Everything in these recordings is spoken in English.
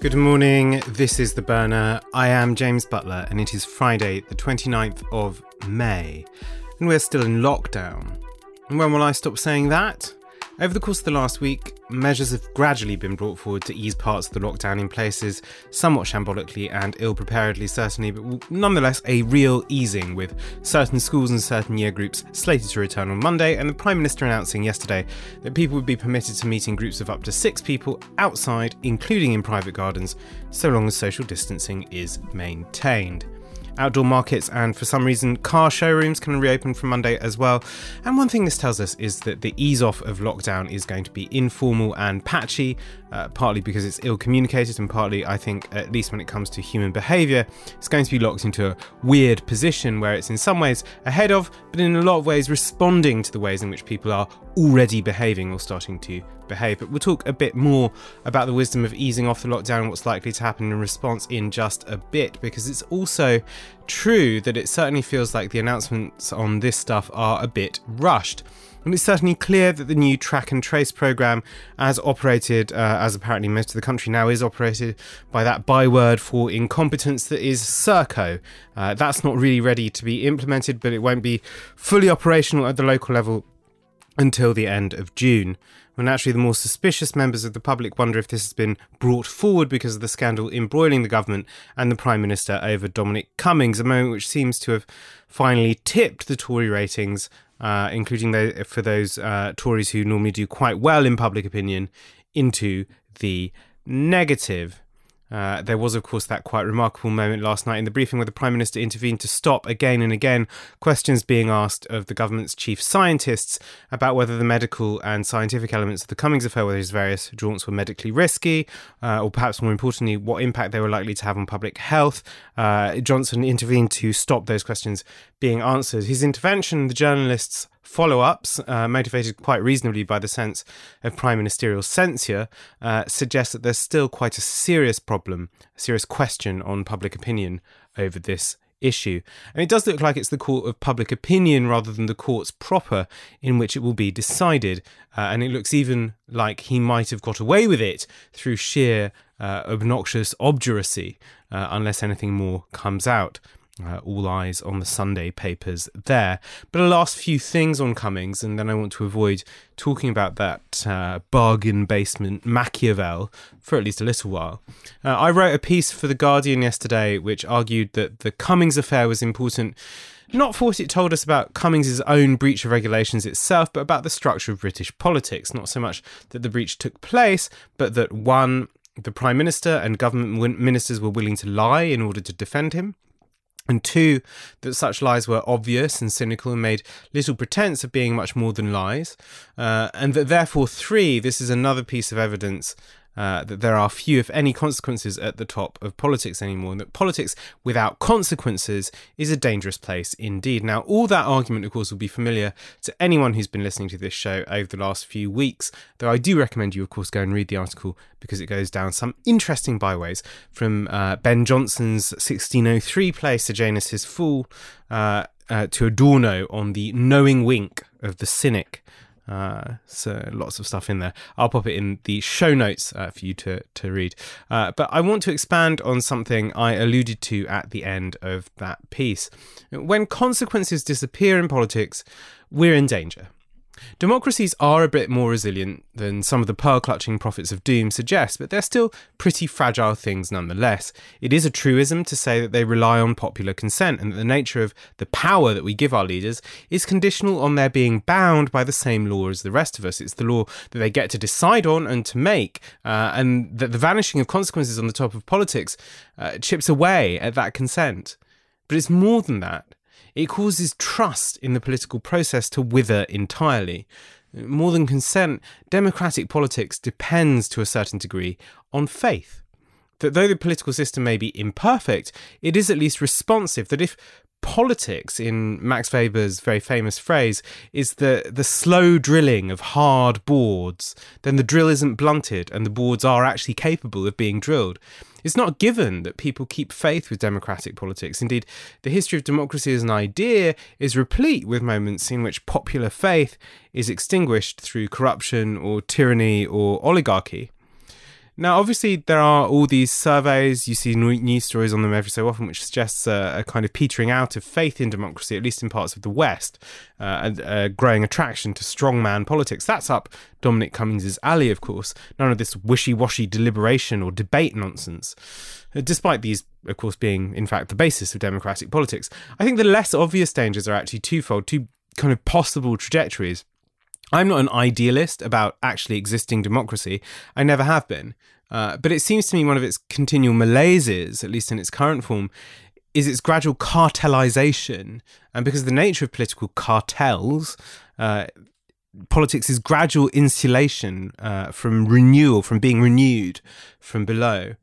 Good morning. This is The Burner. I am James Butler, and it is Friday, the 29th of May, and we're still in lockdown. And when will I stop saying that? Over the course of the last week, measures have gradually been brought forward to ease parts of the lockdown in places, somewhat shambolically and ill preparedly, certainly, but nonetheless a real easing, with certain schools and certain year groups slated to return on Monday, and the Prime Minister announcing yesterday that people would be permitted to meet in groups of up to six people outside, including in private gardens, so long as social distancing is maintained outdoor markets, and for some reason, car showrooms can reopen from Monday as well. And one thing this tells us is that the ease off of lockdown is going to be informal and patchy, uh, partly because it's ill communicated, and partly, I think, at least when it comes to human behaviour, it's going to be locked into a weird position where it's in some ways ahead of, but in a lot of ways responding to the ways in which people are already behaving or starting to behave. But we'll talk a bit more about the wisdom of easing off the lockdown and what's likely to happen in response in just a bit, because it's also true that it certainly feels like the announcements on this stuff are a bit rushed. And it's certainly clear that the new track and trace program, as operated, uh, as apparently most of the country now is operated by that byword for incompetence that is Serco. Uh, that's not really ready to be implemented, but it won't be fully operational at the local level until the end of June. When actually, the more suspicious members of the public wonder if this has been brought forward because of the scandal embroiling the government and the Prime Minister over Dominic Cummings, a moment which seems to have finally tipped the Tory ratings, uh, including for those uh, Tories who normally do quite well in public opinion, into the negative. Uh, there was, of course, that quite remarkable moment last night in the briefing where the Prime Minister intervened to stop again and again questions being asked of the government's chief scientists about whether the medical and scientific elements of the Cummings affair, whether his various jaunts were medically risky, uh, or perhaps more importantly, what impact they were likely to have on public health. Uh, Johnson intervened to stop those questions being answered. His intervention, the journalists follow ups, uh, motivated quite reasonably by the sense of prime ministerial censure, uh, suggest that there's still quite a serious problem, a serious question on public opinion over this issue. And it does look like it's the court of public opinion rather than the courts proper in which it will be decided. Uh, and it looks even like he might have got away with it through sheer uh, obnoxious obduracy, uh, unless anything more comes out. Uh, all eyes on the Sunday papers there. But a last few things on Cummings, and then I want to avoid talking about that uh, bargain basement Machiavel for at least a little while. Uh, I wrote a piece for The Guardian yesterday which argued that the Cummings affair was important not for what it told us about Cummings' own breach of regulations itself, but about the structure of British politics. Not so much that the breach took place, but that one, the Prime Minister and government ministers were willing to lie in order to defend him and two, that such lies were obvious and cynical and made little pretense of being much more than lies, uh, and that therefore, three, this is another piece of evidence uh, that there are few, if any, consequences at the top of politics anymore, and that politics without consequences is a dangerous place indeed. Now, all that argument, of course, will be familiar to anyone who's been listening to this show over the last few weeks, though I do recommend you, of course, go and read the article because it goes down some interesting byways from uh, Ben Jonson's 1603 play, Sejanus Fool, uh, uh, to Adorno on the knowing wink of the cynic. Uh, so lots of stuff in there. I'll pop it in the show notes uh, for you to to read. Uh, but I want to expand on something I alluded to at the end of that piece. When consequences disappear in politics, we're in danger. Democracies are a bit more resilient than some of the pearl clutching prophets of doom suggest, but they're still pretty fragile things nonetheless. It is a truism to say that they rely on popular consent and that the nature of the power that we give our leaders is conditional on their being bound by the same law as the rest of us. It's the law that they get to decide on and to make, uh, and that the vanishing of consequences on the top of politics uh, chips away at that consent. But it's more than that it causes trust in the political process to wither entirely. More than consent, democratic politics depends to a certain degree on faith. That though the political system may be imperfect, it is at least responsive. That if politics, in Max Weber's very famous phrase, is the, the slow drilling of hard boards, then the drill isn't blunted and the boards are actually capable of being drilled. It's not given that people keep faith with democratic politics. Indeed, the history of democracy as an idea is replete with moments in which popular faith is extinguished through corruption or tyranny or oligarchy. Now, obviously, there are all these surveys. You see news stories on them every so often, which suggests a, a kind of petering out of faith in democracy, at least in parts of the West, uh, a, a, growing attraction to strongman politics. That's up Dominic Cummings' alley, of course. None of this wishy washy deliberation or debate nonsense. Uh, despite these, of course, being, in fact, the basis of democratic politics. I think the less obvious dangers are actually twofold, two kind of possible trajectories. I'm not an idealist about actually existing democracy. I never have been. Uh, but it seems to me one of its continual malaises, at least in its current form, is its gradual cartelization. And because of the nature of political cartels, uh, politics is gradual insulation uh, from renewal, from being renewed from below.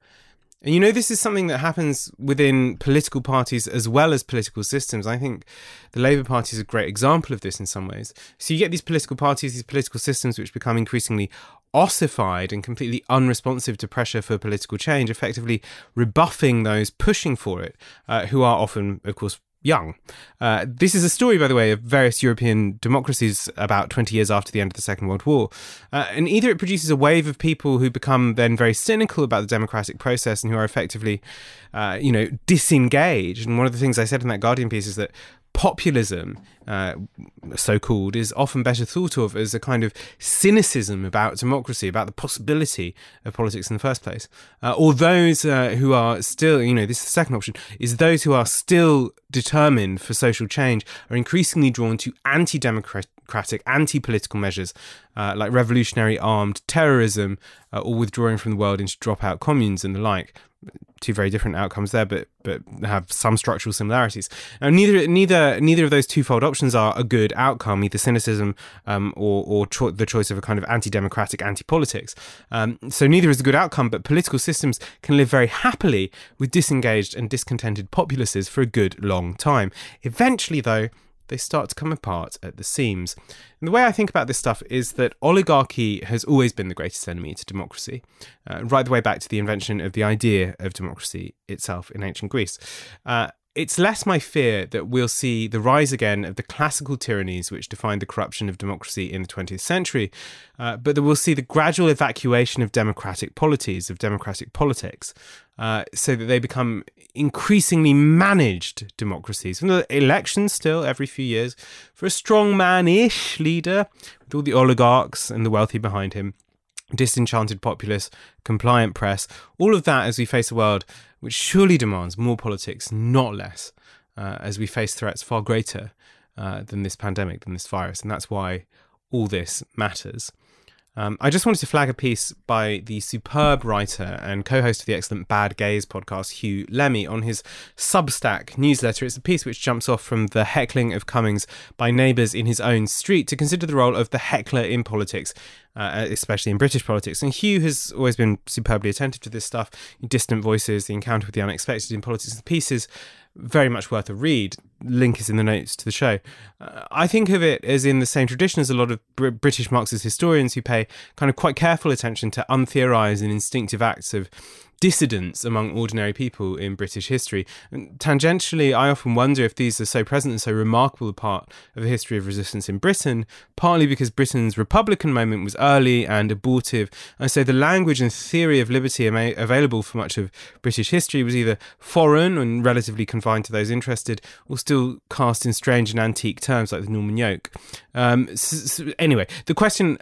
And you know, this is something that happens within political parties as well as political systems. I think the Labour Party is a great example of this in some ways. So you get these political parties, these political systems, which become increasingly ossified and completely unresponsive to pressure for political change, effectively rebuffing those pushing for it, uh, who are often, of course, young. Uh, this is a story, by the way, of various European democracies about 20 years after the end of the Second World War. Uh, and either it produces a wave of people who become then very cynical about the democratic process and who are effectively, uh, you know, disengaged. And one of the things I said in that Guardian piece is that populism, uh, so called, is often better thought of as a kind of cynicism about democracy, about the possibility of politics in the first place. Uh, or those uh, who are still, you know, this is the second option, is those who are still determined for social change are increasingly drawn to anti democratic, anti political measures uh, like revolutionary armed terrorism uh, or withdrawing from the world into dropout communes and the like two very different outcomes there, but but have some structural similarities. Now, neither neither neither of those twofold options are a good outcome, either cynicism um, or or cho- the choice of a kind of anti-democratic, anti-politics. Um, so neither is a good outcome. But political systems can live very happily with disengaged and discontented populaces for a good long time. Eventually, though they start to come apart at the seams. And the way I think about this stuff is that oligarchy has always been the greatest enemy to democracy, uh, right the way back to the invention of the idea of democracy itself in ancient Greece. Uh, it's less my fear that we'll see the rise again of the classical tyrannies which defined the corruption of democracy in the 20th century, uh, but that we'll see the gradual evacuation of democratic polities, of democratic politics, uh, so that they become increasingly managed democracies. From the elections, still every few years, for a strong man ish leader with all the oligarchs and the wealthy behind him disenchanted populace, compliant press, all of that as we face a world which surely demands more politics, not less, uh, as we face threats far greater uh, than this pandemic, than this virus. And that's why all this matters. Um, I just wanted to flag a piece by the superb writer and co host of the excellent Bad Gays podcast, Huw Lemmey, on his Substack newsletter. It's a piece which jumps off from the heckling of Cummings by neighbours in his own street to consider the role of the heckler in politics. Uh, especially in British politics. And Huw has always been superbly attentive to this stuff. Distant Voices, The Encounter with the Unexpected in Politics and Pieces, very much worth a read. Link is in the notes to the show. Uh, I think of it as in the same tradition as a lot of Br- British Marxist historians who pay kind of quite careful attention to untheorized and instinctive acts of dissidents among ordinary people in British history. And tangentially, I often wonder if these are so present and so remarkable a part of the history of resistance in Britain, partly because Britain's Republican moment was early and abortive, and so the language and theory of liberty available for much of British history was either foreign and relatively confined to those interested, or still cast in strange and antique terms like the Norman yoke. Um, so, so anyway, the question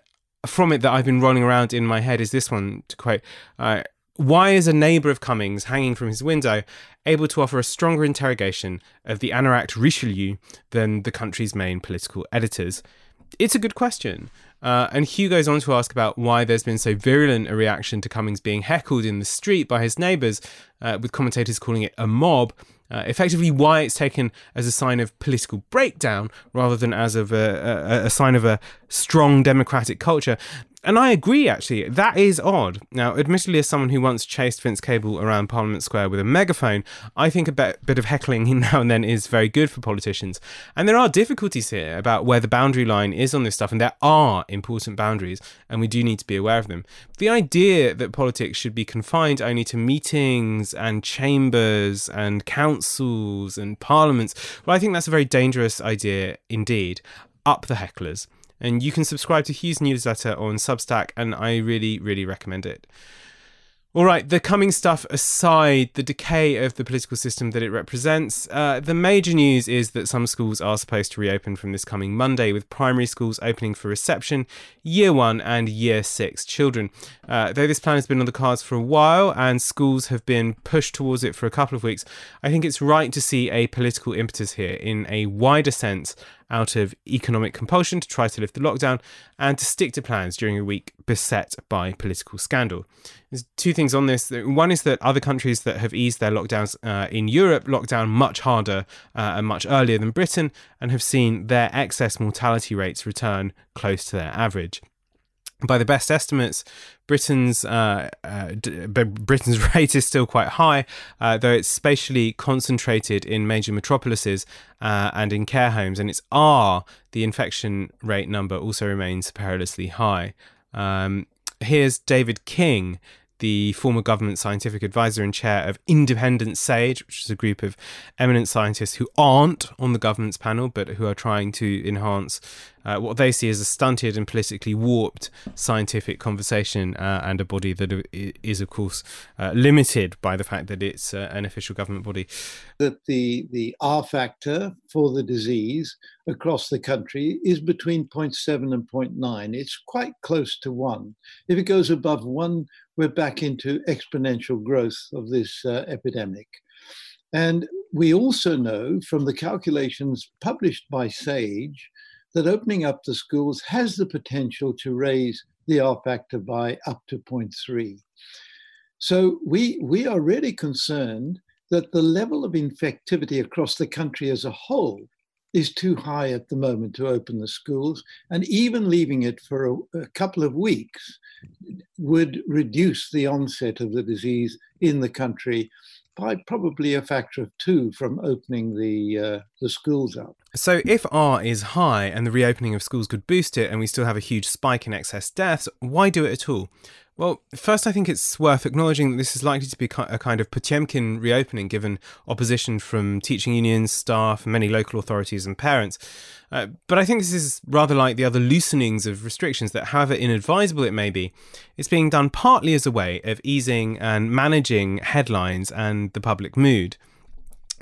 from it that I've been rolling around in my head is this one to quote. Uh, why is a neighbour of Cummings hanging from his window able to offer a stronger interrogation of the Anoract Richelieu than the country's main political editors? It's a good question. Uh, and Huw goes on to ask about why there's been so virulent a reaction to Cummings being heckled in the street by his neighbours, uh, with commentators calling it a mob. Uh, effectively, why it's taken as a sign of political breakdown rather than as of a, a, a sign of a strong democratic culture. And I agree, actually. That is odd. Now, admittedly, as someone who once chased Vince Cable around Parliament Square with a megaphone, I think a bit of heckling now and then is very good for politicians. And there are difficulties here about where the boundary line is on this stuff, and there are important boundaries, and we do need to be aware of them. The idea that politics should be confined only to meetings and chambers and councils and parliaments, well, I think that's a very dangerous idea indeed. Up the hecklers. And you can subscribe to Huw's newsletter on Substack, and I really, really recommend it. All right, the coming stuff aside, the decay of the political system that it represents, uh, the major news is that some schools are supposed to reopen from this coming Monday, with primary schools opening for reception, year one and year six children. Uh, though this plan has been on the cards for a while and schools have been pushed towards it for a couple of weeks, I think it's right to see a political impetus here in a wider sense out of economic compulsion to try to lift the lockdown and to stick to plans during a week beset by political scandal. There's two things on this. One is that other countries that have eased their lockdowns uh, in Europe locked down much harder uh, and much earlier than Britain and have seen their excess mortality rates return close to their average by the best estimates, Britain's uh, uh, Britain's rate is still quite high, uh, though it's spatially concentrated in major metropolises uh, and in care homes. And it's R, the infection rate number also remains perilously high. Um, here's David King, the former government scientific advisor and chair of Independent Sage, which is a group of eminent scientists who aren't on the government's panel but who are trying to enhance uh, what they see as a stunted and politically warped scientific conversation uh, and a body that is, of course, uh, limited by the fact that it's uh, an official government body. That the, the R factor for the disease across the country is between 0.7 and 0.9. It's quite close to one. If it goes above one, we're back into exponential growth of this uh, epidemic. And we also know from the calculations published by SAGE that opening up the schools has the potential to raise the R factor by up to 0.3. So we, we are really concerned that the level of infectivity across the country as a whole is too high at the moment to open the schools. And even leaving it for a, a couple of weeks would reduce the onset of the disease in the country by probably a factor of two from opening the uh, the schools up. So, if R is high and the reopening of schools could boost it, and we still have a huge spike in excess deaths, why do it at all? Well, first, I think it's worth acknowledging that this is likely to be a kind of Potemkin reopening given opposition from teaching unions, staff, many local authorities, and parents. Uh, but I think this is rather like the other loosenings of restrictions that, however inadvisable it may be, it's being done partly as a way of easing and managing headlines and the public mood.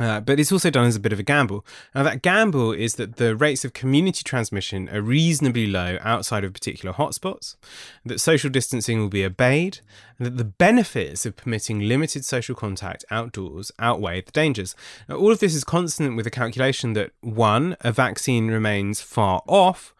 Uh, but it's also done as a bit of a gamble. Now, that gamble is that the rates of community transmission are reasonably low outside of particular hotspots, that social distancing will be obeyed, and that the benefits of permitting limited social contact outdoors outweigh the dangers. Now, all of this is consonant with the calculation that one, a vaccine remains far off,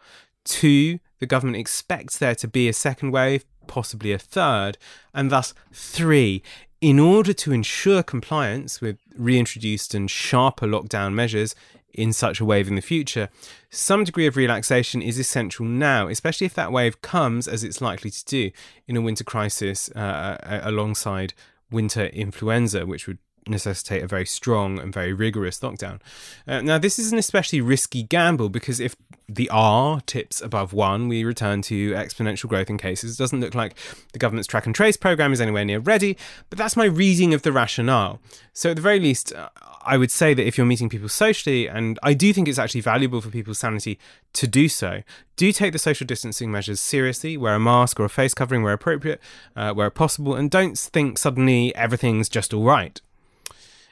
two, the government expects there to be a second wave, possibly a third, and thus three, in order to ensure compliance with reintroduced and sharper lockdown measures in such a wave in the future, some degree of relaxation is essential now, especially if that wave comes, as it's likely to do, in a winter crisis uh, alongside winter influenza, which would necessitate a very strong and very rigorous lockdown. Uh, now, this is an especially risky gamble because if the R tips above one, we return to exponential growth in cases. It doesn't look like the government's track and trace program is anywhere near ready, but that's my reading of the rationale. So, at the very least, uh, I would say that if you're meeting people socially, and I do think it's actually valuable for people's sanity to do so, do take the social distancing measures seriously. Wear a mask or a face covering where appropriate, uh, where possible, and don't think suddenly everything's just all right.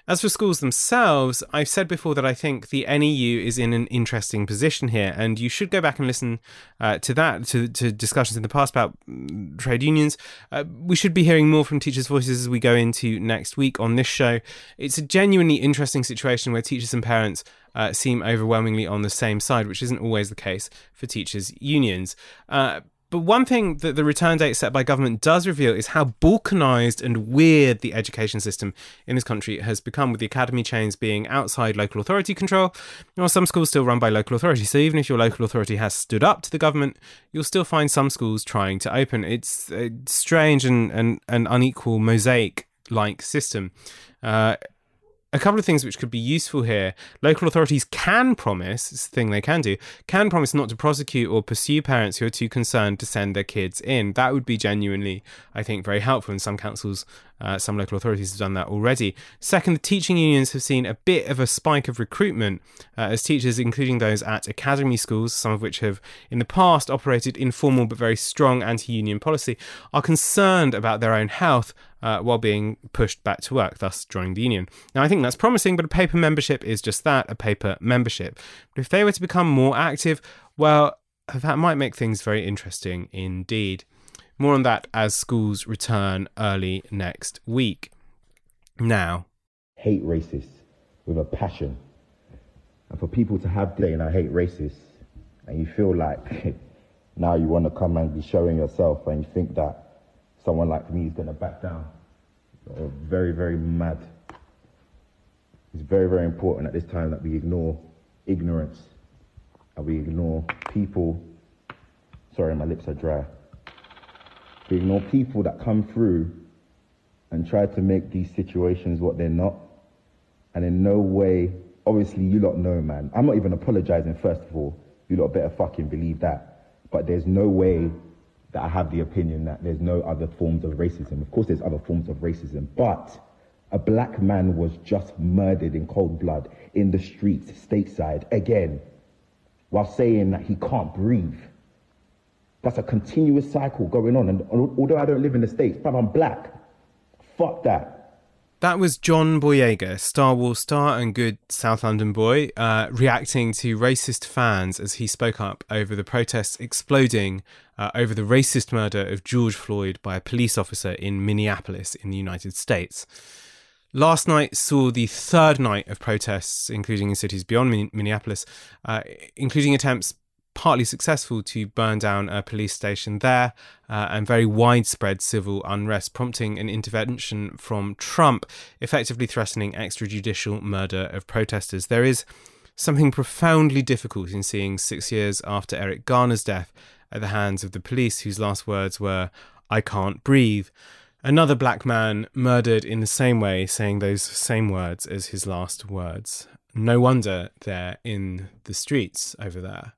As for schools themselves, I've said before that I think the NEU is in an interesting position here, and you should go back and listen uh, to that, to, to, discussions in the past about mm, trade unions. Uh, we should be hearing more from teachers' voices as we go into next week on this show. It's a genuinely interesting situation where teachers and parents uh, seem overwhelmingly on the same side, which isn't always the case for teachers' unions. Uh, but one thing that the return date set by government does reveal is how balkanized and weird the education system in this country has become, with the academy chains being outside local authority control, while some schools still run by local authority. So even if your local authority has stood up to the government, you'll still find some schools trying to open. It's a strange and, and unequal mosaic like system. Uh, a couple of things which could be useful here. Local authorities can promise, it's the thing they can do, can promise not to prosecute or pursue parents who are too concerned to send their kids in. That would be genuinely, I think, very helpful. And some councils, uh, some local authorities have done that already. Second, the teaching unions have seen a bit of a spike of recruitment uh, as teachers, including those at academy schools, some of which have in the past operated informal but very strong anti union policy, are concerned about their own health uh, while being pushed back to work, thus joining the union. Now, I think that's promising, but a paper membership is just that a paper membership. But if they were to become more active, well, that might make things very interesting indeed. More on that as schools return early next week. Now, hate racists with a passion. And for people to have day and I hate racists, and you feel like now you want to come and be showing yourself, and you think that someone like me is going to back down. Very, very mad. It's very, very important at this time that we ignore ignorance and we ignore people. Sorry, my lips are dry. We ignore people that come through and try to make these situations what they're not. And in no way, obviously, you lot know, man. I'm not even apologizing, first of all. You lot better fucking believe that. But there's no way that I have the opinion that there's no other forms of racism. Of course, there's other forms of racism, but a black man was just murdered in cold blood in the streets, stateside, again, while saying that he can't breathe. That's a continuous cycle going on. And although I don't live in the States, but I'm black, fuck that. That was John Boyega, Star Wars star and good South London boy, uh, reacting to racist fans as he spoke up over the protests exploding uh, over the racist murder of George Floyd by a police officer in Minneapolis in the United States. Last night saw the third night of protests, including in cities beyond Minneapolis, uh, including attempts partly successful to burn down a police station there uh, and very widespread civil unrest, prompting an intervention from Trump, effectively threatening extrajudicial murder of protesters. There is something profoundly difficult in seeing six years after Eric Garner's death at the hands of the police, whose last words were, I can't breathe. Another black man murdered in the same way, saying those same words as his last words. No wonder they're in the streets over there.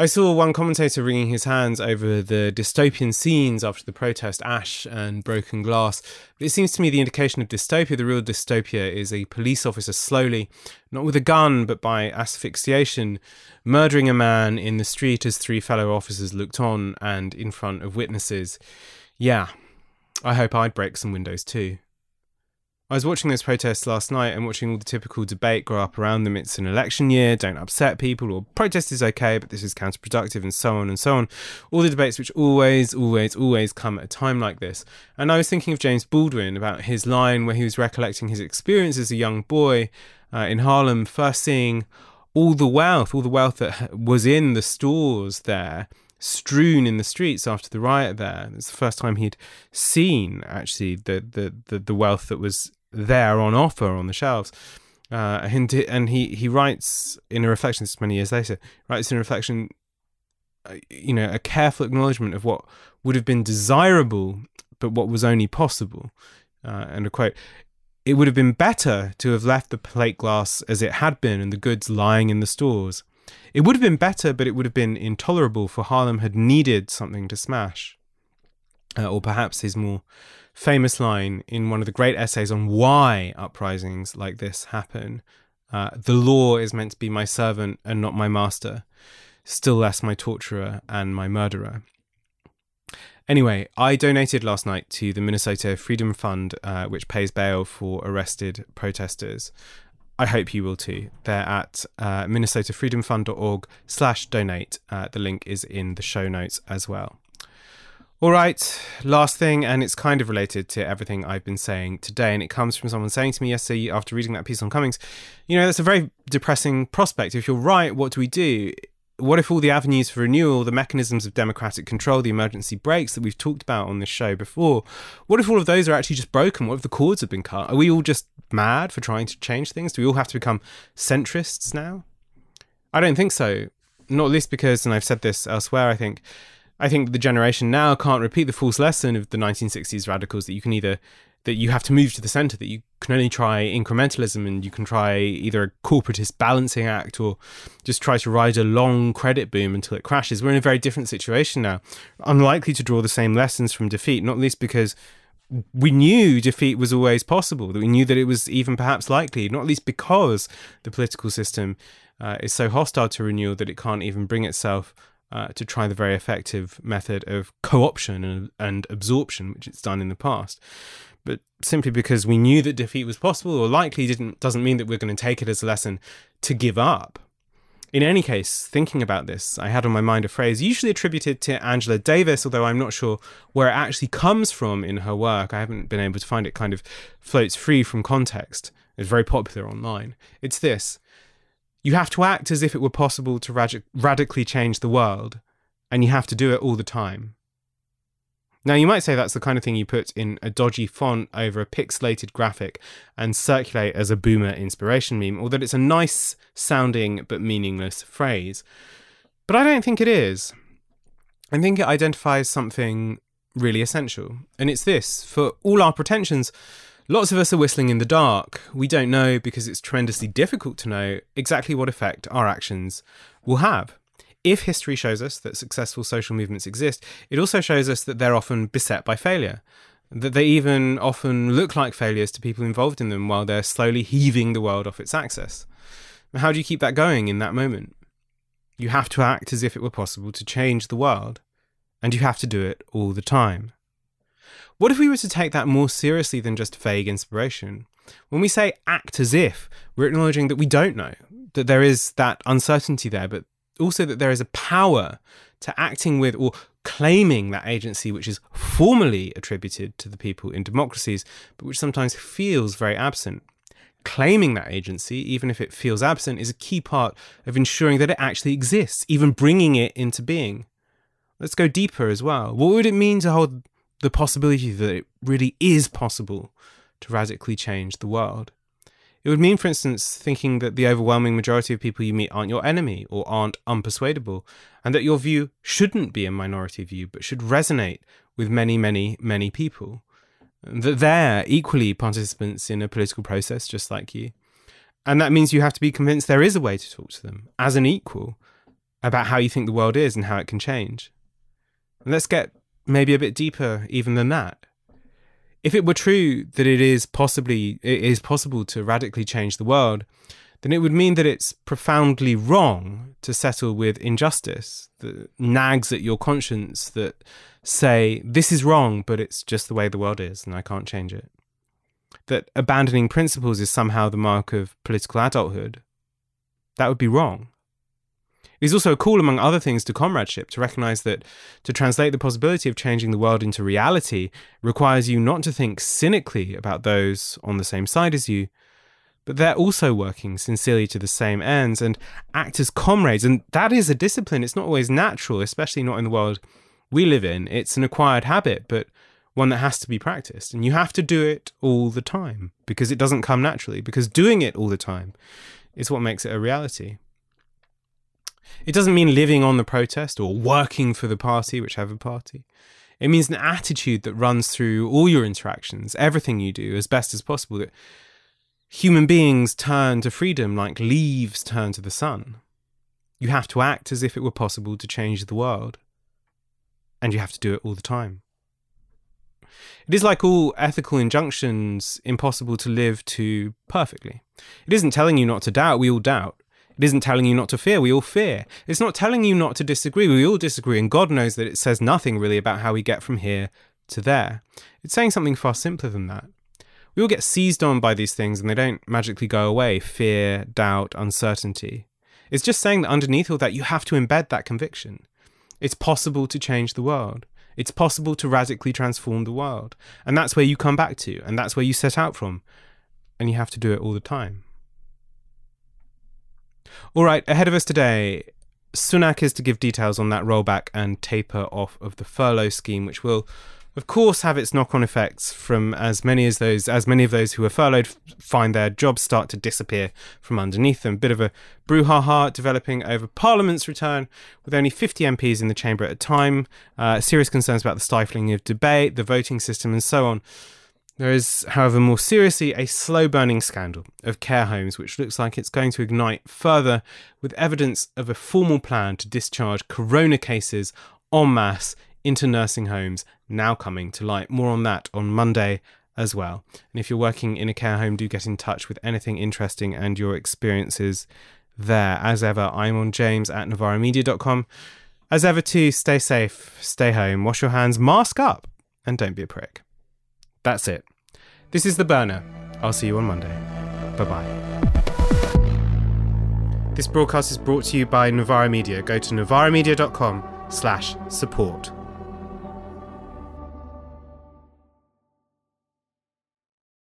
I saw one commentator wringing his hands over the dystopian scenes after the protest, ash and broken glass. But it seems to me the indication of dystopia, the real dystopia, is a police officer slowly, not with a gun, but by asphyxiation, murdering a man in the street as three fellow officers looked on and in front of witnesses. Yeah, I hope I'd break some windows too. I was watching those protests last night and watching all the typical debate grow up around them. It's an election year, don't upset people, or protest is okay, but this is counterproductive, and so on and so on. All the debates which always, always, always come at a time like this. And I was thinking of James Baldwin about his line where he was recollecting his experience as a young boy uh, in Harlem, first seeing all the wealth, all the wealth that was in the stores there strewn in the streets after the riot there. It's the first time he'd seen actually the, the, the, the, wealth that was there on offer on the shelves. Uh, and and he, he writes in a reflection, this many years later, writes in a reflection, uh, you know, a careful acknowledgement of what would have been desirable, but what was only possible. Uh, and a quote, it would have been better to have left the plate glass as it had been and the goods lying in the stores. It would have been better, but it would have been intolerable, for Harlem had needed something to smash. Uh, or perhaps his more famous line in one of the great essays on why uprisings like this happen uh, The law is meant to be my servant and not my master, still less my torturer and my murderer. Anyway, I donated last night to the Minnesota Freedom Fund, uh, which pays bail for arrested protesters. I hope you will too. They're at uh, minnesotafreedomfund.org slash donate. Uh, the link is in the show notes as well. All right, last thing, and it's kind of related to everything I've been saying today, and it comes from someone saying to me yesterday after reading that piece on Cummings, you know, that's a very depressing prospect. If you're right, what do we do? What if all the avenues for renewal, the mechanisms of democratic control, the emergency brakes that we've talked about on this show before, what if all of those are actually just broken? What if the cords have been cut? Are we all just mad for trying to change things? Do we all have to become centrists now? I don't think so. Not least because, and I've said this elsewhere, I think I think the generation now can't repeat the false lesson of the 1960s radicals that you can either that you have to move to the center, that you can only try incrementalism and you can try either a corporatist balancing act or just try to ride a long credit boom until it crashes. We're in a very different situation now. Unlikely to draw the same lessons from defeat, not least because we knew defeat was always possible, that we knew that it was even perhaps likely, not least because the political system uh, is so hostile to renewal that it can't even bring itself uh, to try the very effective method of co option and, and absorption, which it's done in the past. But simply because we knew that defeat was possible or likely didn't, doesn't mean that we're going to take it as a lesson to give up. In any case, thinking about this, I had on my mind a phrase usually attributed to Angela Davis, although I'm not sure where it actually comes from in her work. I haven't been able to find it, kind of floats free from context. It's very popular online. It's this you have to act as if it were possible to rad- radically change the world, and you have to do it all the time. Now, you might say that's the kind of thing you put in a dodgy font over a pixelated graphic and circulate as a boomer inspiration meme, or that it's a nice sounding but meaningless phrase. But I don't think it is. I think it identifies something really essential. And it's this for all our pretensions, lots of us are whistling in the dark. We don't know, because it's tremendously difficult to know, exactly what effect our actions will have if history shows us that successful social movements exist, it also shows us that they're often beset by failure. That they even often look like failures to people involved in them while they're slowly heaving the world off its axis. How do you keep that going in that moment? You have to act as if it were possible to change the world, and you have to do it all the time. What if we were to take that more seriously than just vague inspiration? When we say act as if, we're acknowledging that we don't know, that there is that uncertainty there, but also that there is a power to acting with or claiming that agency which is formally attributed to the people in democracies, but which sometimes feels very absent. Claiming that agency, even if it feels absent, is a key part of ensuring that it actually exists, even bringing it into being. Let's go deeper as well. What would it mean to hold the possibility that it really is possible to radically change the world? It would mean, for instance, thinking that the overwhelming majority of people you meet aren't your enemy or aren't unpersuadable, and that your view shouldn't be a minority view, but should resonate with many, many, many people. That they're equally participants in a political process just like you. And that means you have to be convinced there is a way to talk to them as an equal about how you think the world is and how it can change. And let's get maybe a bit deeper even than that if it were true that it is possibly it is possible to radically change the world, then it would mean that it's profoundly wrong to settle with injustice that nags at your conscience that say this is wrong, but it's just the way the world is and I can't change it. That abandoning principles is somehow the mark of political adulthood. That would be wrong. It is also a call, among other things, to comradeship, to recognize that to translate the possibility of changing the world into reality requires you not to think cynically about those on the same side as you, but they're also working sincerely to the same ends and act as comrades. And that is a discipline. It's not always natural, especially not in the world we live in. It's an acquired habit, but one that has to be practiced. And you have to do it all the time because it doesn't come naturally, because doing it all the time is what makes it a reality. It doesn't mean living on the protest or working for the party, whichever party. It means an attitude that runs through all your interactions, everything you do, as best as possible. That human beings turn to freedom like leaves turn to the sun. You have to act as if it were possible to change the world. And you have to do it all the time. It is like all ethical injunctions impossible to live to perfectly. It isn't telling you not to doubt, we all doubt. It isn't telling you not to fear, we all fear. It's not telling you not to disagree, we all disagree, and God knows that it says nothing really about how we get from here to there. It's saying something far simpler than that. We all get seized on by these things and they don't magically go away fear, doubt, uncertainty. It's just saying that underneath all that, you have to embed that conviction. It's possible to change the world. It's possible to radically transform the world. And that's where you come back to, and that's where you set out from. And you have to do it all the time. All right, ahead of us today, Sunak is to give details on that rollback and taper off of the furlough scheme, which will, of course, have its knock-on effects from as many as those as many of those who are furloughed find their jobs start to disappear from underneath them. Bit of a brouhaha developing over Parliament's return, with only 50 MPs in the chamber at a time. Uh, serious concerns about the stifling of debate, the voting system, and so on. There is, however, more seriously, a slow burning scandal of care homes, which looks like it's going to ignite further with evidence of a formal plan to discharge corona cases en masse into nursing homes now coming to light. More on that on Monday as well. And if you're working in a care home, do get in touch with anything interesting and your experiences there. As ever, I'm on james at novaramedia.com. As ever, too, stay safe, stay home, wash your hands, mask up, and don't be a prick. That's it. This is The Burner. I'll see you on Monday. Bye bye. This broadcast is brought to you by Novara Media. Go to novaramedia.com slash support.